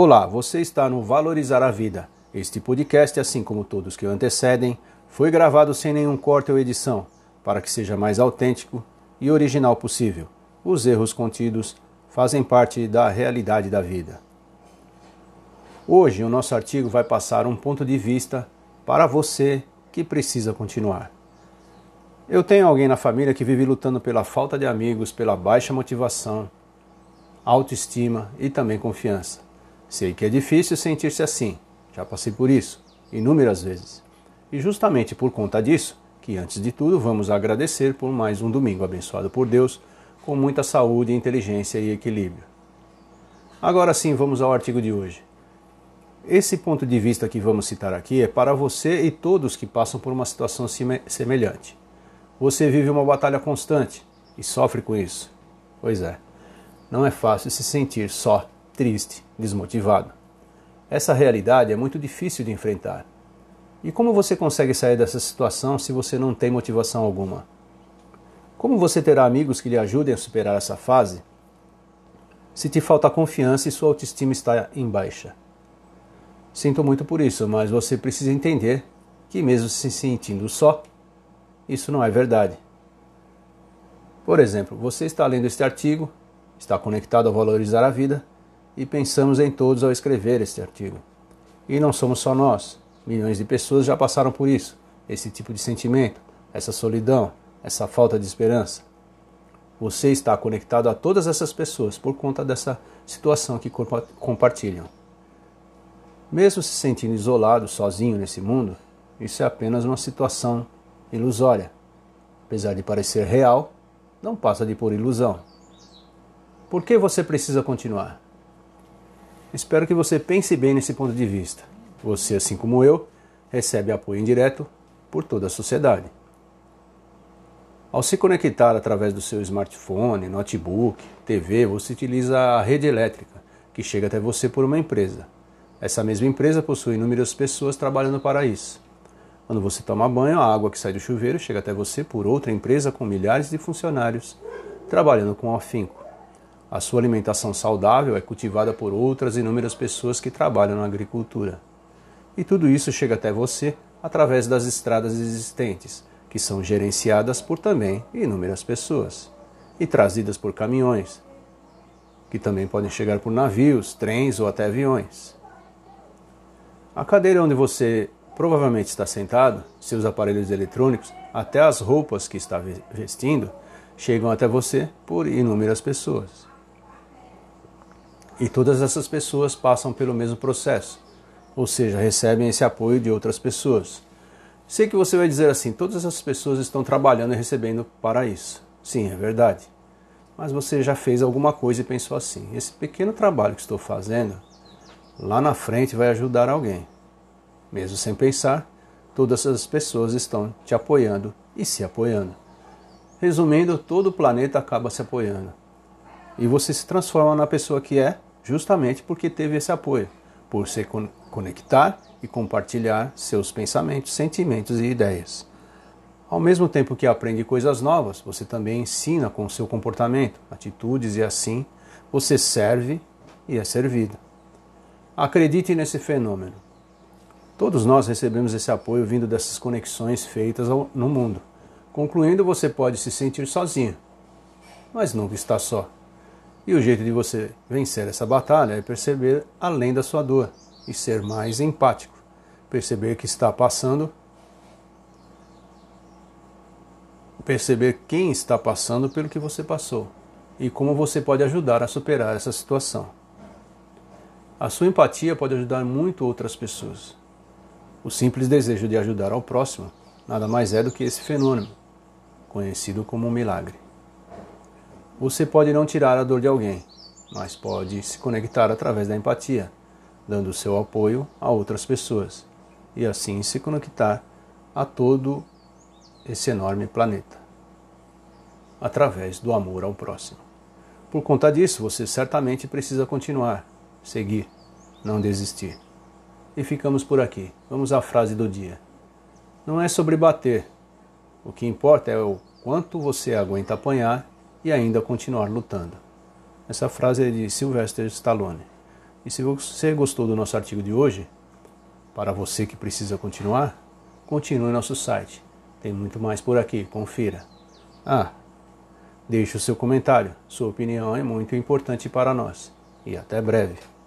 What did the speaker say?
Olá, você está no Valorizar a Vida. Este podcast, assim como todos que o antecedem, foi gravado sem nenhum corte ou edição, para que seja mais autêntico e original possível. Os erros contidos fazem parte da realidade da vida. Hoje, o nosso artigo vai passar um ponto de vista para você que precisa continuar. Eu tenho alguém na família que vive lutando pela falta de amigos, pela baixa motivação, autoestima e também confiança. Sei que é difícil sentir-se assim, já passei por isso inúmeras vezes. E justamente por conta disso, que antes de tudo vamos agradecer por mais um domingo abençoado por Deus, com muita saúde, inteligência e equilíbrio. Agora sim, vamos ao artigo de hoje. Esse ponto de vista que vamos citar aqui é para você e todos que passam por uma situação semelhante. Você vive uma batalha constante e sofre com isso. Pois é, não é fácil se sentir só, triste, desmotivado. Essa realidade é muito difícil de enfrentar. E como você consegue sair dessa situação se você não tem motivação alguma? Como você terá amigos que lhe ajudem a superar essa fase se te falta confiança e sua autoestima está em baixa? Sinto muito por isso, mas você precisa entender que, mesmo se sentindo só, isso não é verdade. Por exemplo, você está lendo este artigo, está conectado a valorizar a vida e pensamos em todos ao escrever este artigo. E não somos só nós, milhões de pessoas já passaram por isso, esse tipo de sentimento, essa solidão, essa falta de esperança. Você está conectado a todas essas pessoas por conta dessa situação que compartilham. Mesmo se sentindo isolado, sozinho nesse mundo, isso é apenas uma situação ilusória. Apesar de parecer real, não passa de por ilusão. Por que você precisa continuar? Espero que você pense bem nesse ponto de vista. Você, assim como eu, recebe apoio indireto por toda a sociedade. Ao se conectar através do seu smartphone, notebook, TV, você utiliza a rede elétrica, que chega até você por uma empresa. Essa mesma empresa possui inúmeras pessoas trabalhando para isso. Quando você toma banho, a água que sai do chuveiro chega até você por outra empresa com milhares de funcionários trabalhando com afinco. A sua alimentação saudável é cultivada por outras inúmeras pessoas que trabalham na agricultura. E tudo isso chega até você através das estradas existentes, que são gerenciadas por também inúmeras pessoas e trazidas por caminhões, que também podem chegar por navios, trens ou até aviões. A cadeira onde você provavelmente está sentado, seus aparelhos eletrônicos, até as roupas que está vestindo, chegam até você por inúmeras pessoas. E todas essas pessoas passam pelo mesmo processo, ou seja, recebem esse apoio de outras pessoas. Sei que você vai dizer assim: todas essas pessoas estão trabalhando e recebendo para isso. Sim, é verdade. Mas você já fez alguma coisa e pensou assim: esse pequeno trabalho que estou fazendo lá na frente vai ajudar alguém. Mesmo sem pensar, todas as pessoas estão te apoiando e se apoiando. Resumindo, todo o planeta acaba se apoiando. E você se transforma na pessoa que é justamente porque teve esse apoio, por se conectar e compartilhar seus pensamentos, sentimentos e ideias. Ao mesmo tempo que aprende coisas novas, você também ensina com seu comportamento, atitudes e assim você serve e é servido. Acredite nesse fenômeno. Todos nós recebemos esse apoio vindo dessas conexões feitas no mundo. Concluindo, você pode se sentir sozinho, mas nunca está só. E o jeito de você vencer essa batalha é perceber além da sua dor e ser mais empático. Perceber que está passando, perceber quem está passando pelo que você passou e como você pode ajudar a superar essa situação. A sua empatia pode ajudar muito outras pessoas. O simples desejo de ajudar ao próximo nada mais é do que esse fenômeno, conhecido como um milagre. Você pode não tirar a dor de alguém, mas pode se conectar através da empatia, dando seu apoio a outras pessoas e assim se conectar a todo esse enorme planeta, através do amor ao próximo. Por conta disso, você certamente precisa continuar seguir, não desistir. E ficamos por aqui. Vamos à frase do dia. Não é sobre bater. O que importa é o quanto você aguenta apanhar e ainda continuar lutando. Essa frase é de Sylvester Stallone. E se você gostou do nosso artigo de hoje, para você que precisa continuar, continue nosso site. Tem muito mais por aqui, confira. Ah, deixe o seu comentário. Sua opinião é muito importante para nós. E até breve.